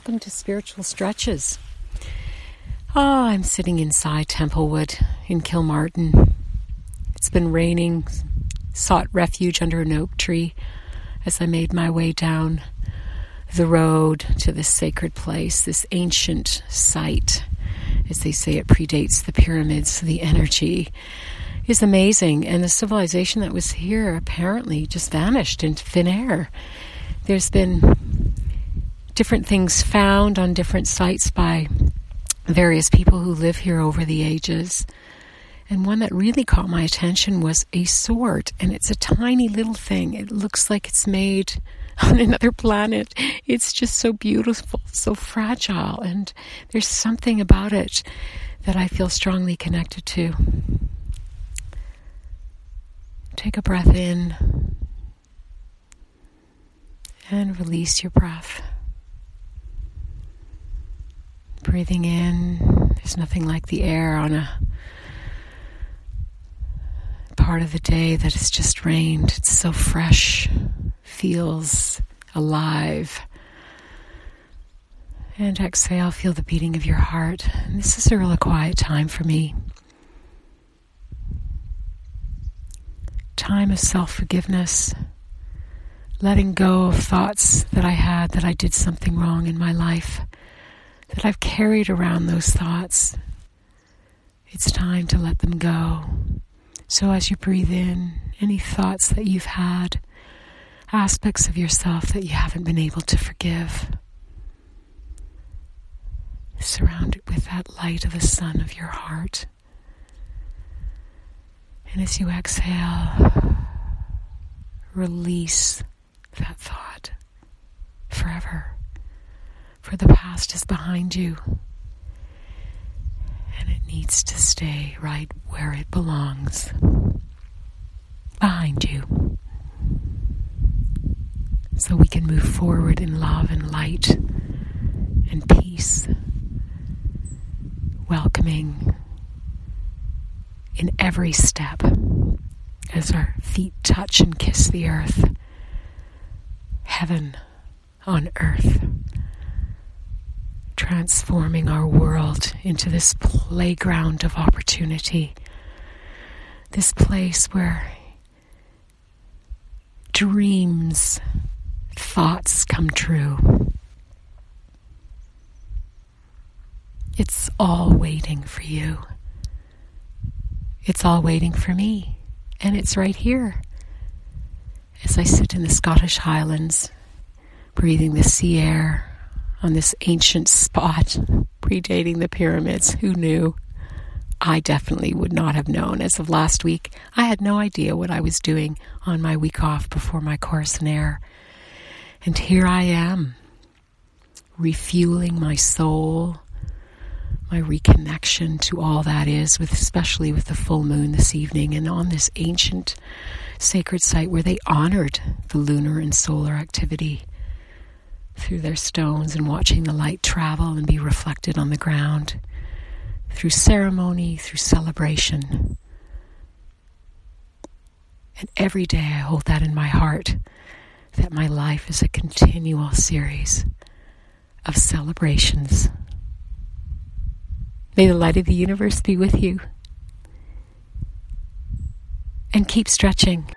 to Spiritual Stretches. Oh, I'm sitting inside Templewood in Kilmartin. It's been raining, sought refuge under an oak tree as I made my way down the road to this sacred place, this ancient site. As they say, it predates the pyramids. The energy is amazing, and the civilization that was here apparently just vanished into thin air. There's been different things found on different sites by various people who live here over the ages. And one that really caught my attention was a sword, and it's a tiny little thing. It looks like it's made on another planet. It's just so beautiful, so fragile, and there's something about it that I feel strongly connected to. Take a breath in and release your breath. Breathing in, there's nothing like the air on a part of the day that has just rained. It's so fresh, feels alive. And exhale, feel the beating of your heart. And this is a really quiet time for me. Time of self forgiveness, letting go of thoughts that I had that I did something wrong in my life that I've carried around those thoughts. It's time to let them go. So as you breathe in, any thoughts that you've had, aspects of yourself that you haven't been able to forgive, surround it with that light of the sun of your heart. And as you exhale, release that thought forever for the past is behind you. And it needs to stay right where it belongs behind you. So we can move forward in love and light and peace, welcoming in every step as our feet touch and kiss the earth. Heaven on earth transforming our world into this playground of opportunity, this place where dreams, thoughts come true. It's all waiting for you. It's all waiting for me. And it's right here. As I sit in the Scottish Highlands, breathing the sea air, on this ancient spot predating the pyramids. Who knew? I definitely would not have known. As of last week, I had no idea what I was doing on my week off before my course in Ayr. And here I am, refueling my soul, my reconnection to all that is, with especially with the full moon this evening, and on this ancient sacred site where they honored the lunar and solar activity through their stones and watching the light travel and be reflected on the ground, through ceremony, through celebration. And every day I hold that in my heart that my life is a continual series of celebrations. May the light of the universe be with you. And keep stretching.